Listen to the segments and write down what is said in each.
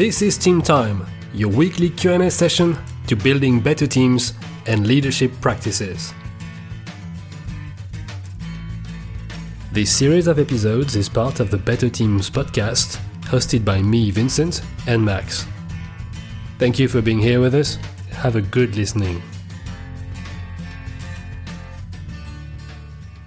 This is Team Time, your weekly Q&A session to building better teams and leadership practices. This series of episodes is part of the Better Teams podcast, hosted by me, Vincent, and Max. Thank you for being here with us. Have a good listening.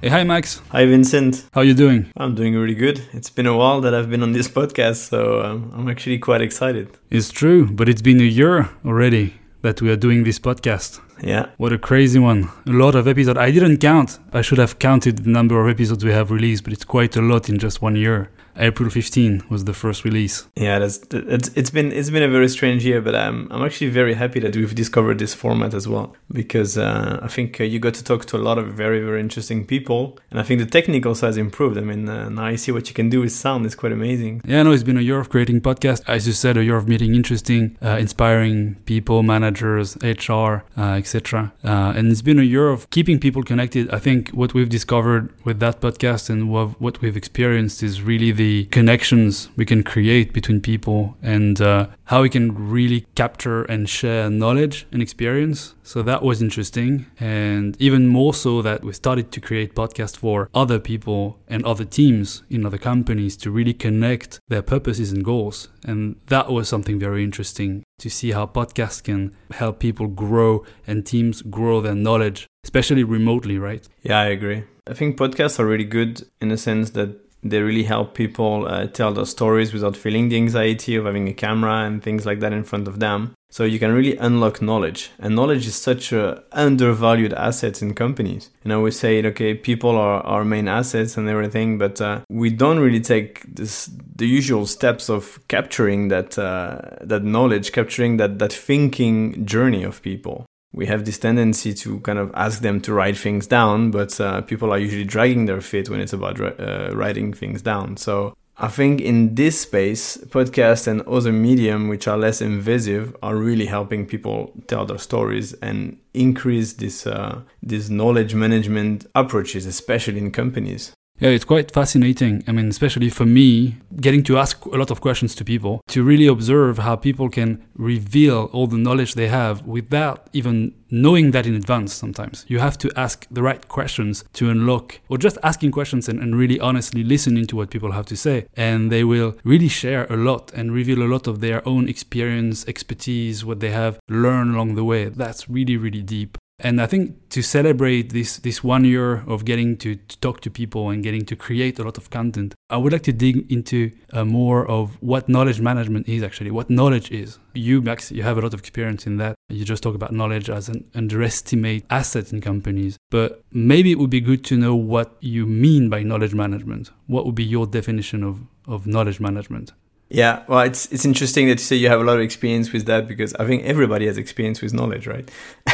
Hey, hi Max. Hi Vincent. How are you doing? I'm doing really good. It's been a while that I've been on this podcast, so um, I'm actually quite excited. It's true, but it's been a year already that we are doing this podcast. Yeah. What a crazy one. A lot of episodes. I didn't count. I should have counted the number of episodes we have released, but it's quite a lot in just one year. April 15 was the first release. Yeah, that's it's, it's been it's been a very strange year, but I'm I'm actually very happy that we've discovered this format as well because uh, I think uh, you got to talk to a lot of very very interesting people, and I think the technical side has improved. I mean, uh, now I see what you can do with sound. It's quite amazing. Yeah, no, it's been a year of creating podcasts, As you said, a year of meeting interesting, uh, inspiring people, managers, HR, uh, etc. Uh, and it's been a year of keeping people connected. I think what we've discovered with that podcast and what we've experienced is really the the connections we can create between people and uh, how we can really capture and share knowledge and experience. So that was interesting. And even more so that we started to create podcasts for other people and other teams in other companies to really connect their purposes and goals. And that was something very interesting to see how podcasts can help people grow and teams grow their knowledge, especially remotely, right? Yeah, I agree. I think podcasts are really good in the sense that they really help people uh, tell their stories without feeling the anxiety of having a camera and things like that in front of them. So you can really unlock knowledge. And knowledge is such a undervalued asset in companies. You know, we say, okay, people are our main assets and everything, but uh, we don't really take this, the usual steps of capturing that, uh, that knowledge, capturing that, that thinking journey of people we have this tendency to kind of ask them to write things down, but uh, people are usually dragging their feet when it's about uh, writing things down. So I think in this space, podcast and other medium which are less invasive are really helping people tell their stories and increase this uh, this knowledge management approaches, especially in companies. Yeah, it's quite fascinating. I mean, especially for me, getting to ask a lot of questions to people, to really observe how people can reveal all the knowledge they have without even knowing that in advance sometimes. You have to ask the right questions to unlock, or just asking questions and, and really honestly listening to what people have to say. And they will really share a lot and reveal a lot of their own experience, expertise, what they have learned along the way. That's really, really deep. And I think to celebrate this this one year of getting to, to, talk to people and getting to create a lot of content, I would like to dig into uh, more of what knowledge management is actually, what knowledge is. You, Max, you have a lot of experience in that. You just talk about knowledge as an underestimate asset in companies, but maybe it would be good to know what you mean by knowledge management. What would be your definition of, of knowledge management? Yeah, well, it's it's interesting that you say you have a lot of experience with that because I think everybody has experience with knowledge, right?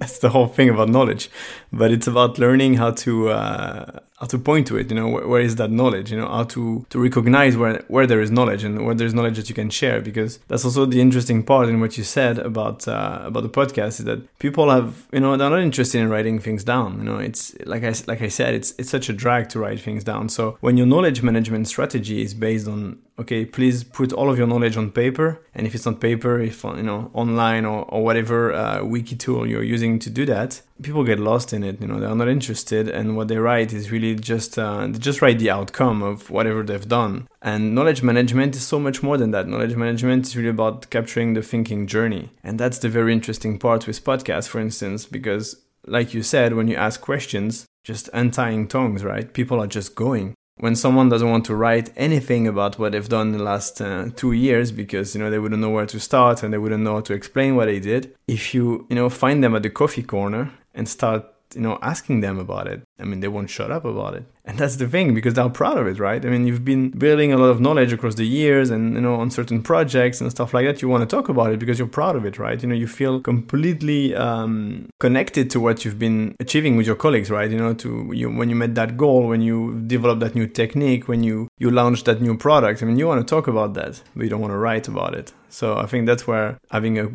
That's the whole thing about knowledge, but it's about learning how to uh, how to point to it. You know, where, where is that knowledge? You know, how to to recognize where where there is knowledge and where there is knowledge that you can share. Because that's also the interesting part in what you said about uh, about the podcast is that people have you know they're not interested in writing things down. You know, it's like I like I said, it's it's such a drag to write things down. So when your knowledge management strategy is based on okay, please put all of your knowledge on paper. And if it's on paper, if you know online or, or whatever uh, wiki tool you're using to do that, people get lost in it. You know, they're not interested, and what they write is really just uh, they just write the outcome of whatever they've done. And knowledge management is so much more than that. Knowledge management is really about capturing the thinking journey, and that's the very interesting part with podcasts, for instance, because like you said, when you ask questions, just untying tongues, right? People are just going when someone doesn't want to write anything about what they've done in the last uh, two years because you know they wouldn't know where to start and they wouldn't know how to explain what they did if you you know find them at the coffee corner and start you know asking them about it. I mean they won't shut up about it. And that's the thing because they're proud of it right? I mean you've been building a lot of knowledge across the years and you know on certain projects and stuff like that. You want to talk about it because you're proud of it right? You know you feel completely um, connected to what you've been achieving with your colleagues right? You know to you when you met that goal when you developed that new technique when you you launched that new product. I mean you want to talk about that but you don't want to write about it. So i think that's where having a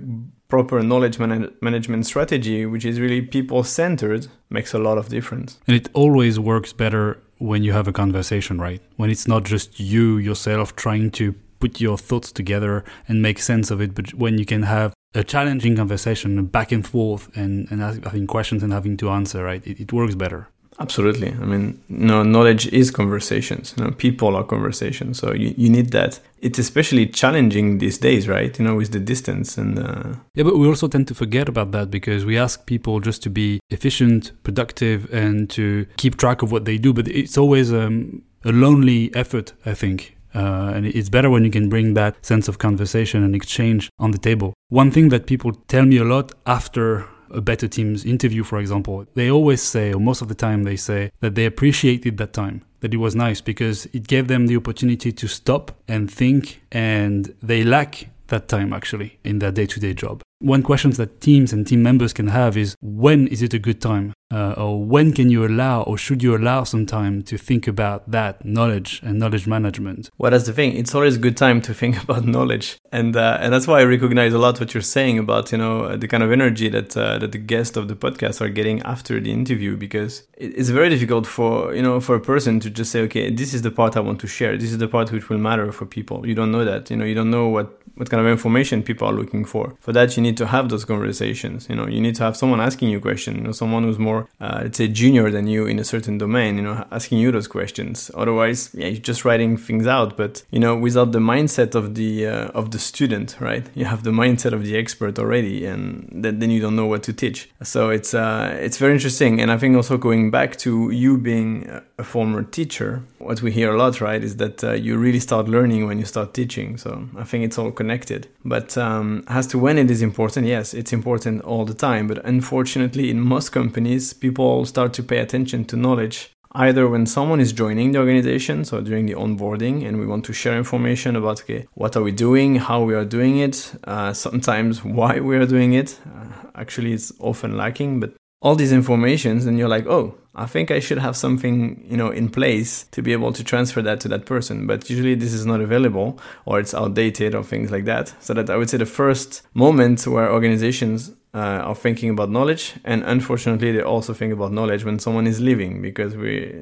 proper knowledge man- management strategy, which is really people centered, makes a lot of difference. And it always works better when you have a conversation, right? When it's not just you yourself trying to put your thoughts together and make sense of it. But when you can have a challenging conversation, back and forth, and, and having questions and having to answer, right, it, it works better. Absolutely. I mean, no, knowledge is conversations. You know, people are conversations. So you, you need that. It's especially challenging these days, right? You know, with the distance and. Uh... Yeah, but we also tend to forget about that because we ask people just to be efficient, productive, and to keep track of what they do. But it's always um, a lonely effort, I think. Uh, and it's better when you can bring that sense of conversation and exchange on the table. One thing that people tell me a lot after a better team's interview, for example, they always say, or most of the time they say, that they appreciated that time, that it was nice because it gave them the opportunity to stop and think, and they lack that time actually in their day to day job. One question that teams and team members can have is when is it a good time? Uh, or when can you allow or should you allow some time to think about that knowledge and knowledge management? Well, that's the thing. It's always a good time to think about knowledge, and uh, and that's why I recognize a lot what you're saying about you know the kind of energy that uh, that the guests of the podcast are getting after the interview because it's very difficult for you know for a person to just say okay this is the part I want to share this is the part which will matter for people. You don't know that you know you don't know what what kind of information people are looking for. For that, you need to have those conversations. You know, you need to have someone asking you questions. You know, someone who's more, uh, let's say, junior than you in a certain domain. You know, asking you those questions. Otherwise, yeah, you're just writing things out. But you know, without the mindset of the uh, of the student, right? You have the mindset of the expert already, and th- then you don't know what to teach. So it's uh, it's very interesting. And I think also going back to you being a former teacher, what we hear a lot, right, is that uh, you really start learning when you start teaching. So I think it's all connected. But um, as to when it is important, yes, it's important all the time. But unfortunately, in most companies, people start to pay attention to knowledge either when someone is joining the organization, so during the onboarding, and we want to share information about okay, what are we doing, how we are doing it, uh, sometimes why we are doing it. Uh, actually, it's often lacking, but all these informations, and you're like, oh, I think I should have something, you know, in place to be able to transfer that to that person. But usually this is not available or it's outdated or things like that. So that I would say the first moment where organizations uh, are thinking about knowledge and unfortunately they also think about knowledge when someone is leaving because we,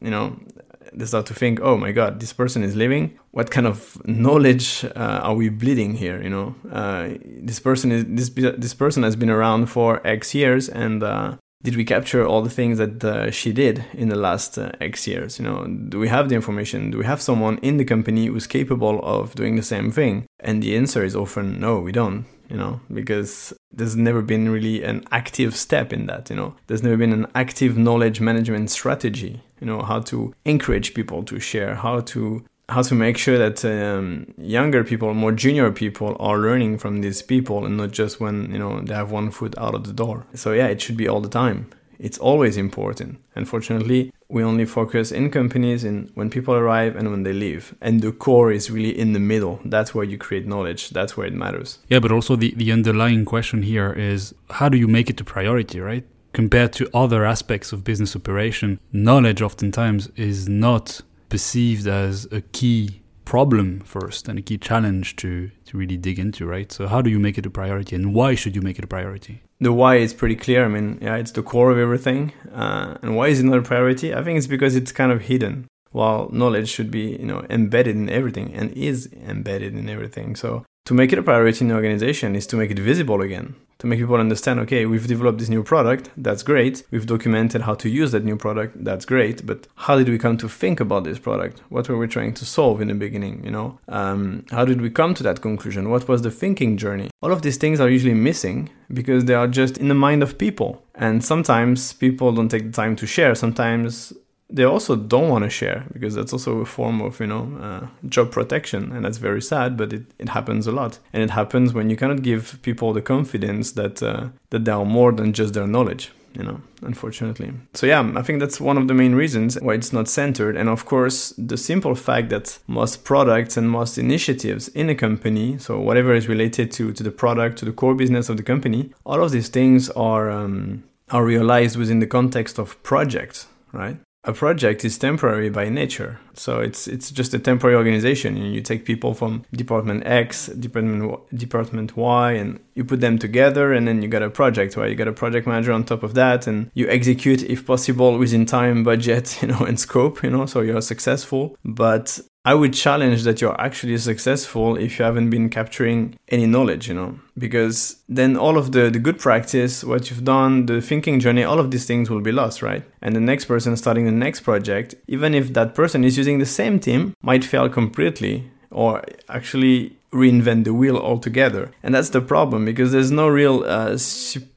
you know, they start to think, oh my God, this person is leaving. What kind of knowledge uh, are we bleeding here? You know, uh, this person is this this person has been around for X years, and uh, did we capture all the things that uh, she did in the last uh, X years? You know, do we have the information? Do we have someone in the company who's capable of doing the same thing? And the answer is often no, we don't. You know, because there's never been really an active step in that. You know, there's never been an active knowledge management strategy. You know, how to encourage people to share, how to how to make sure that um, younger people, more junior people, are learning from these people, and not just when you know they have one foot out of the door. So yeah, it should be all the time. It's always important. Unfortunately, we only focus in companies in when people arrive and when they leave, and the core is really in the middle. That's where you create knowledge. That's where it matters. Yeah, but also the the underlying question here is how do you make it a priority, right? Compared to other aspects of business operation, knowledge oftentimes is not perceived as a key problem first and a key challenge to, to really dig into, right? So, how do you make it a priority and why should you make it a priority? The why is pretty clear. I mean, yeah, it's the core of everything. Uh, and why is it not a priority? I think it's because it's kind of hidden. While knowledge should be, you know, embedded in everything and is embedded in everything. So, to make it a priority in the organization is to make it visible again to make people understand okay we've developed this new product that's great. We've documented how to use that new product that's great. But how did we come to think about this product? What were we trying to solve in the beginning you know? Um, how did we come to that conclusion? What was the thinking journey? All of these things are usually missing because they are just in the mind of people. And sometimes people don't take the time to share. Sometimes they also don't want to share because that's also a form of you know uh, job protection and that's very sad but it, it happens a lot. And it happens when you cannot give people the confidence that uh, that they are more than just their knowledge you know unfortunately. So yeah i think that's one of the main reasons why it's not centered. And of course the simple fact that most products and most initiatives in a company so whatever is related to to the product to the core business of the company all of these things are um, are realized within the context of projects right a project is temporary by nature. So it's it's just a temporary organization. You take people from department X, department department Y, and you put them together, and then you got a project where you got a project manager on top of that, and you execute if possible within time, budget, you know, and scope. You know, so you're successful. But I would challenge that you're actually successful if you haven't been capturing any knowledge, you know, because then all of the, the good practice, what you've done, the thinking journey, all of these things will be lost, right? And the next person starting the next project, even if that person is using the same team, might fail completely or actually reinvent the wheel altogether. And that's the problem because there's no real, uh,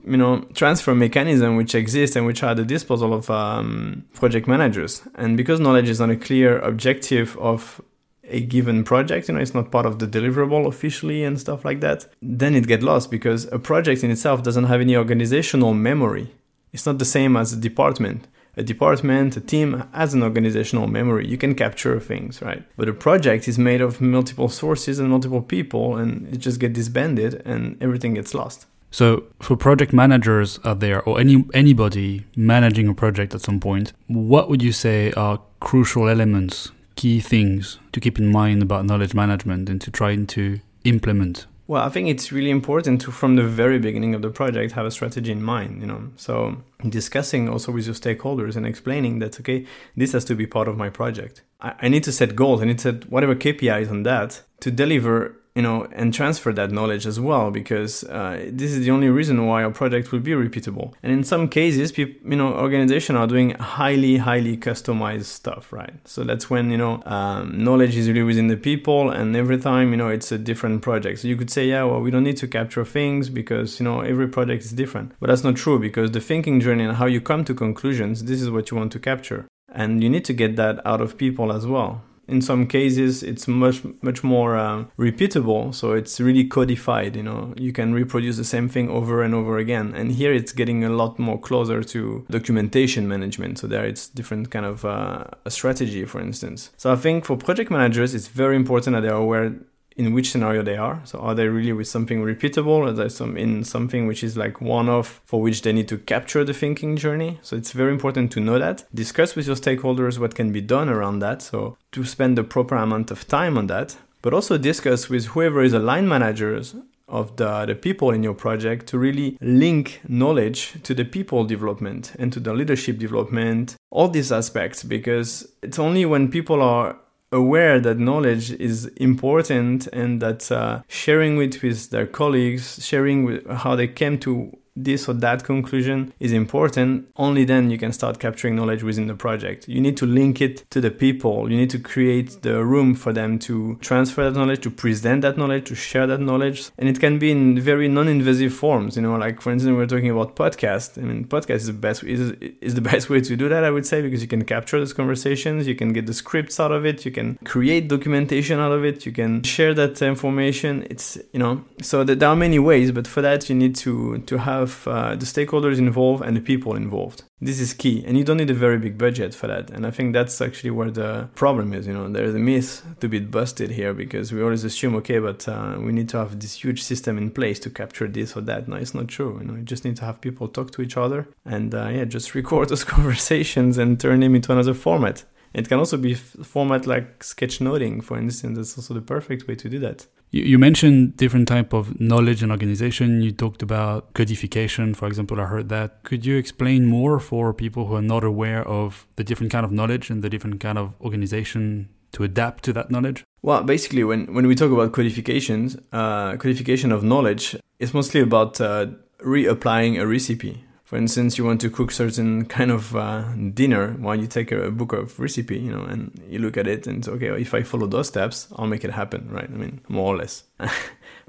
you know, transfer mechanism which exists and which are at the disposal of um, project managers. And because knowledge is not a clear objective of a given project, you know, it's not part of the deliverable officially and stuff like that, then it get lost because a project in itself doesn't have any organizational memory. It's not the same as a department a department, a team has an organizational memory. You can capture things, right? But a project is made of multiple sources and multiple people, and it just gets disbanded and everything gets lost. So, for project managers out there, or any anybody managing a project at some point, what would you say are crucial elements, key things to keep in mind about knowledge management and to try to implement? Well, I think it's really important to, from the very beginning of the project, have a strategy in mind. You know, so discussing also with your stakeholders and explaining that okay, this has to be part of my project. I, I need to set goals. I need to set whatever KPIs on that to deliver you know, and transfer that knowledge as well, because uh, this is the only reason why a project will be repeatable. And in some cases, you know, organizations are doing highly, highly customized stuff, right? So that's when you know um, knowledge is really within the people, and every time you know it's a different project. So you could say, yeah, well, we don't need to capture things because you know every project is different, but that's not true because the thinking journey and how you come to conclusions, this is what you want to capture, and you need to get that out of people as well in some cases it's much much more uh, repeatable. So it's really codified you know. You can reproduce the same thing over and over again. And here it's getting a lot more closer to documentation management. So there it's different kind of uh, a strategy for instance. So i think for project managers it's very important that they're aware in which scenario they are. So are they really with something repeatable? Are they some in something which is like one off for which they need to capture the thinking journey? So it's very important to know that. Discuss with your stakeholders what can be done around that. So to spend the proper amount of time on that, but also discuss with whoever is a line managers of the, the people in your project to really link knowledge to the people development and to the leadership development, all these aspects, because it's only when people are aware that knowledge is important and that uh, sharing it with their colleagues, sharing how they came to this or that conclusion is important, only then you can start capturing knowledge within the project. You need to link it to the people. You need to create the room for them to transfer that knowledge, to present that knowledge, to share that knowledge. And it can be in very non-invasive forms. You know, like for instance, we're talking about podcast. I mean, podcast is the best is is the best way to do that. I would say because you can capture those conversations, you can get the scripts out of it, you can create documentation out of it, you can share that information. It's you know, so there are many ways, but for that you need to to have have uh, the stakeholders involved and the people involved. This is key, and you don't need a very big budget for that. And I think that's actually where the problem is. You know, there's a myth to be busted here because we always assume, okay, but uh, we need to have this huge system in place to capture this or that. No, it's not true. You know, you just need to have people talk to each other and uh, yeah, just record those conversations and turn them into another format. It can also be format like sketchnoting, for instance. That's also the perfect way to do that. You, mentioned different type of knowledge and organization. You talked about codification, for example. I heard that. Could you explain more for people who are not aware of the different kind of knowledge and the different kind of organization to adapt to that knowledge? Well, basically, when, when we talk about codifications, uh, codification of knowledge, it's mostly about uh, reapplying a recipe for instance, you want to cook certain kind of uh, dinner, while you take a, book of recipe, you know, and you look at it and okay, if I follow those steps, I'll make it happen, right? I mean, more or less.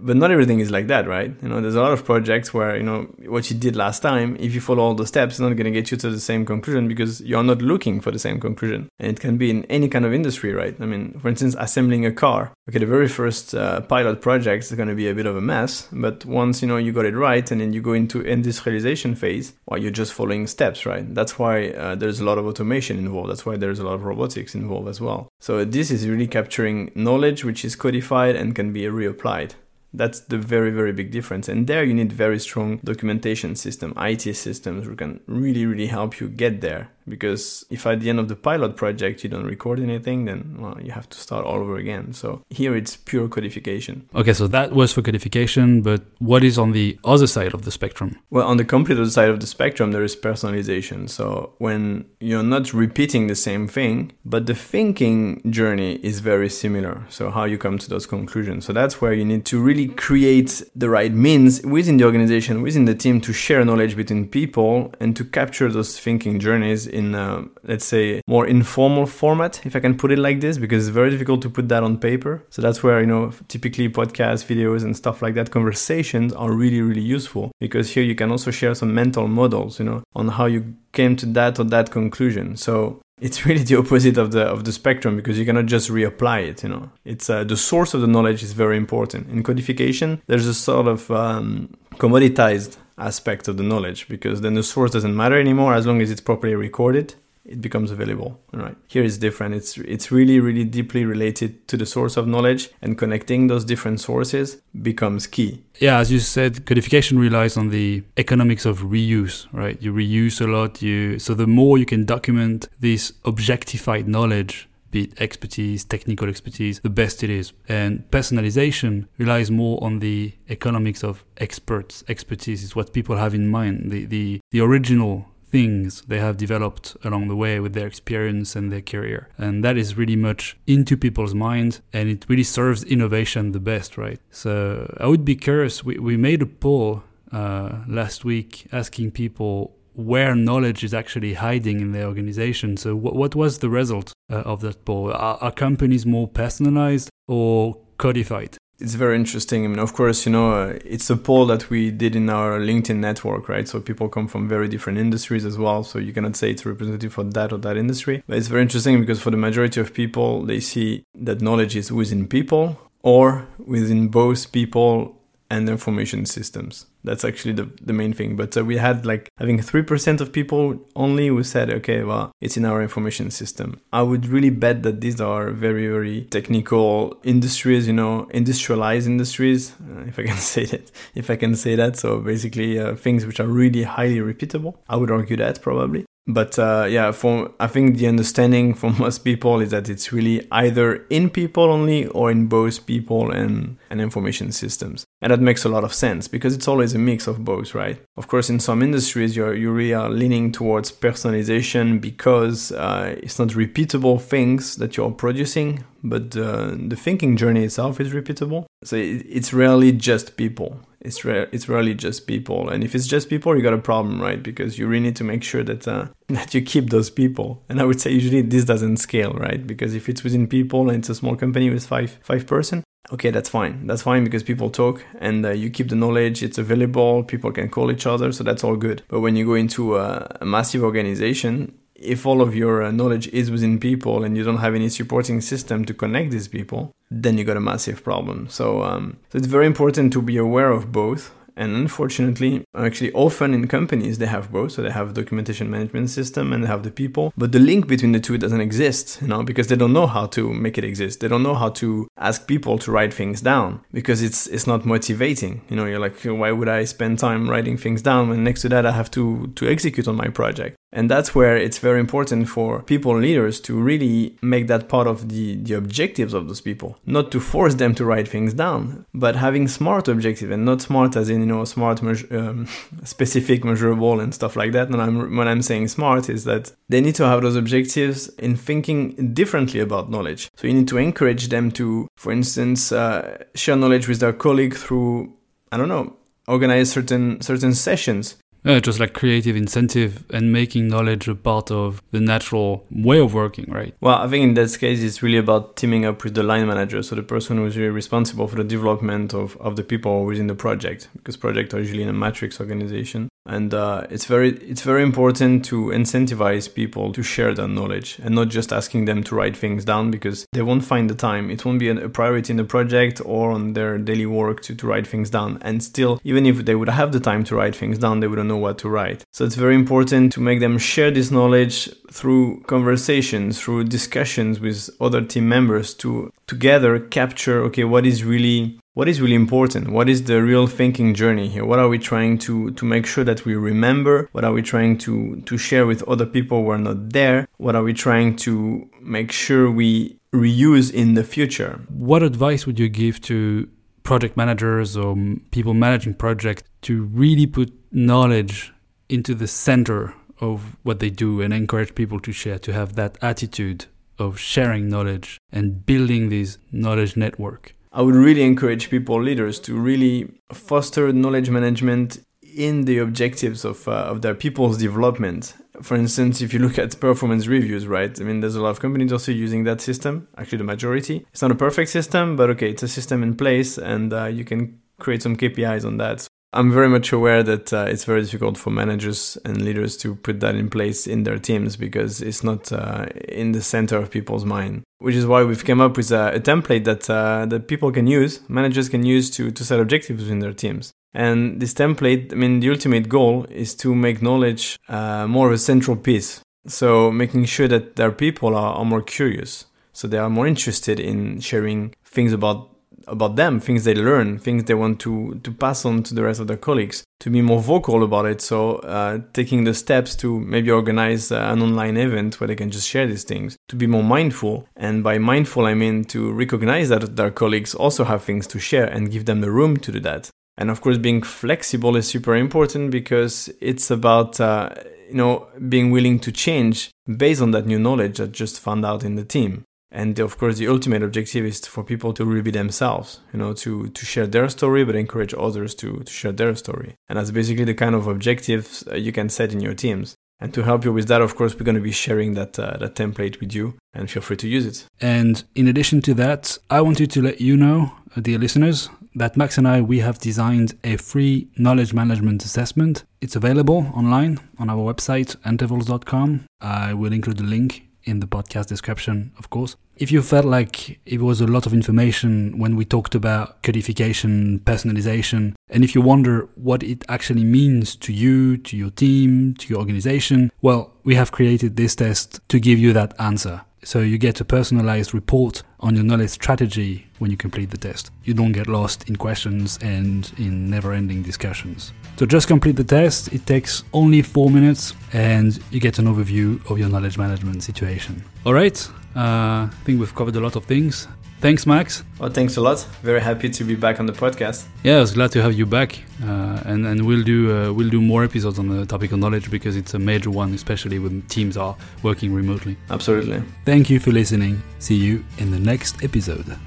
but not everything is like that, right? You know, there's a lot of projects where, you know, what you did last time, if you follow all the steps, it's not going to get you to the same conclusion because you're not looking for the same conclusion. And it can be in any kind of industry, right? I mean, for instance, assembling a car. Okay, the very first uh, pilot project is going to be a bit of a mess, but once, you know, you got it right and then you go into industrialization phase, well, you're just following steps, right? That's why uh, there's a lot of automation involved. That's why there's a lot of robotics involved as well. So this is really capturing knowledge which is codified and can be reapplied. That's the very, very big difference. And there you need very strong documentation system, IT systems who can really, really help you get there. Because if at the end of the pilot project you don't record anything then well, you have to start all over again. So here it's pure codification. Okay, so that was for codification, but what is on the other side of the spectrum? well on the complete other side of the spectrum there is personalization. So when you're not repeating the same thing but the thinking journey is very similar. So how you come to those conclusions. So that's where you need to really create the right means within the organization within the team to share knowledge between people and to capture those thinking journeys in let's say more informal format if i can put it like this because it's very difficult to put that on paper. So that's where you know typically podcasts videos and stuff like that conversations are really really useful because here you can also share some mental models you know on how you came to that or that conclusion. So it's really the opposite of the of the spectrum because you cannot just reapply it you know. It's uh, the source of the knowledge is very important. In codification there's a sort of um, commoditized aspect of the knowledge because then the source doesn't matter anymore as long as it's properly recorded it becomes available all right here is different it's it's really really deeply related to the source of knowledge and connecting those different sources becomes key Yeah, as you said, codification relies on the economics of reuse, right? You reuse a lot. You so the more you can document this objectified knowledge, be it expertise, technical expertise, the best it is. And personalization relies more on the economics of experts. Expertise is what people have in mind. The the the original things they have developed along the way with their experience and their career. And that is really much into people's mind and it really serves innovation the best, right? So I would be curious. We, we made a poll uh, last week asking people where knowledge is actually hiding in the organization. So, what, what was the result uh, of that poll? Are, are companies more personalized or codified? It's very interesting. I mean, of course, you know, uh, it's a poll that we did in our LinkedIn network, right? So people come from very different industries as well. So you cannot say it's representative for that or that industry. But it's very interesting because for the majority of people, they see that knowledge is within people or within both people and information systems. That's actually the, the main thing. But uh, we had like, I think 3% of people only who said, okay, well, it's in our information system. I would really bet that these are very, very technical industries, you know, industrialized industries, uh, if I can say that. If I can say that. So basically, uh, things which are really highly repeatable. I would argue that probably. But uh, yeah, for I think the understanding for most people is that it's really either in people only or in both people and, and information systems. And that makes a lot of sense because it's always a mix of both, right? Of course, in some industries, you're, you really are leaning towards personalization because uh, it's not repeatable things that you're producing, but uh, the thinking journey itself is repeatable. So it, it's rarely just people. It's rare. It's rarely just people, and if it's just people, you got a problem, right? Because you really need to make sure that uh, that you keep those people. And I would say usually this doesn't scale, right? Because if it's within people and it's a small company with five five person, okay, that's fine. That's fine because people talk and uh, you keep the knowledge. It's available. People can call each other, so that's all good. But when you go into a, a massive organization, if all of your uh, knowledge is within people and you don't have any supporting system to connect these people, then you got a massive problem. So, um, so it's very important to be aware of both. And unfortunately, actually, often in companies they have both. So they have documentation management system and they have the people, but the link between the two doesn't exist. You know, because they don't know how to make it exist. They don't know how to ask people to write things down because it's it's not motivating. You know, you're like, why would I spend time writing things down when next to that I have to to execute on my project? And that's where it's very important for people leaders to really make that part of the, the objectives of those people. Not to force them to write things down, but having smart objectives and not smart as in, you know, smart, um, specific, measurable and stuff like that. And I'm, when I'm saying smart is that they need to have those objectives in thinking differently about knowledge. So you need to encourage them to, for instance, uh, share knowledge with their colleague through, I don't know, organize certain certain sessions Yeah, just like creative incentive and making knowledge a part of the natural way of working, right? Well, I think in that case, it's really about teaming up with the line manager, so the person who is really responsible for the development of, of the people within the project, because projects are usually in a matrix organization. And uh, it's very it's very important to incentivize people to share their knowledge and not just asking them to write things down because they won't find the time. It won't be a priority in the project or on their daily work to, to write things down. And still, even if they would have the time to write things down, they wouldn't know what to write. So it's very important to make them share this knowledge through conversations, through discussions with other team members to together capture okay what is really what is really important? What is the real thinking journey here? What are we trying to, to make sure that we remember? What are we trying to, to share with other people who are not there? What are we trying to make sure we reuse in the future? What advice would you give to project managers or people managing projects to really put knowledge into the center of what they do and encourage people to share, to have that attitude of sharing knowledge and building this knowledge network? I would really encourage people, leaders, to really foster knowledge management in the objectives of, uh, of their people's development. For instance, if you look at performance reviews, right? I mean, there's a lot of companies also using that system, actually, the majority. It's not a perfect system, but okay, it's a system in place, and uh, you can create some KPIs on that. I'm very much aware that uh, it's very difficult for managers and leaders to put that in place in their teams because it's not uh, in the center of people's mind. Which is why we've come up with a, a template that uh, that people can use, managers can use to to set objectives in their teams. And this template, I mean, the ultimate goal is to make knowledge uh, more of a central piece. So making sure that their people are, are more curious, so they are more interested in sharing things about about them, things they learn, things they want to to pass on to the rest of their colleagues, to be more vocal about it. So uh, taking the steps to maybe organize uh, an online event where they can just share these things, to be more mindful. And by mindful, I mean to recognize that their colleagues also have things to share and give them the room to do that. And of course, being flexible is super important because it's about uh, you know being willing to change based on that new knowledge that just found out in the team and of course the ultimate objective is for people to really be themselves you know to to share their story but encourage others to to share their story and that's basically the kind of objectives uh, you can set in your teams and to help you with that of course we're going to be sharing that uh, that template with you and feel free to use it and in addition to that i wanted to let you know uh, dear listeners that Max and I we have designed a free knowledge management assessment. It's available online on our website entavels.com. I will include the link in the podcast description, of course. If you felt like it was a lot of information when we talked about codification, personalization, and if you wonder what it actually means to you, to your team, to your organization, well, we have created this test to give you that answer. So you get a personalized report on your knowledge strategy when you complete the test. You don't get lost in questions and in never ending discussions. So just complete the test. It takes only four minutes and you get an overview of your knowledge management situation. All right. Uh, I think we've covered a lot of things. Thanks, Max. Oh, thanks a lot. Very happy to be back on the podcast. Yeah, I was glad to have you back, uh, and and we'll do uh, we'll do more episodes on the topic of knowledge because it's a major one, especially when teams are working remotely. Absolutely. Thank you for listening. See you in the next episode.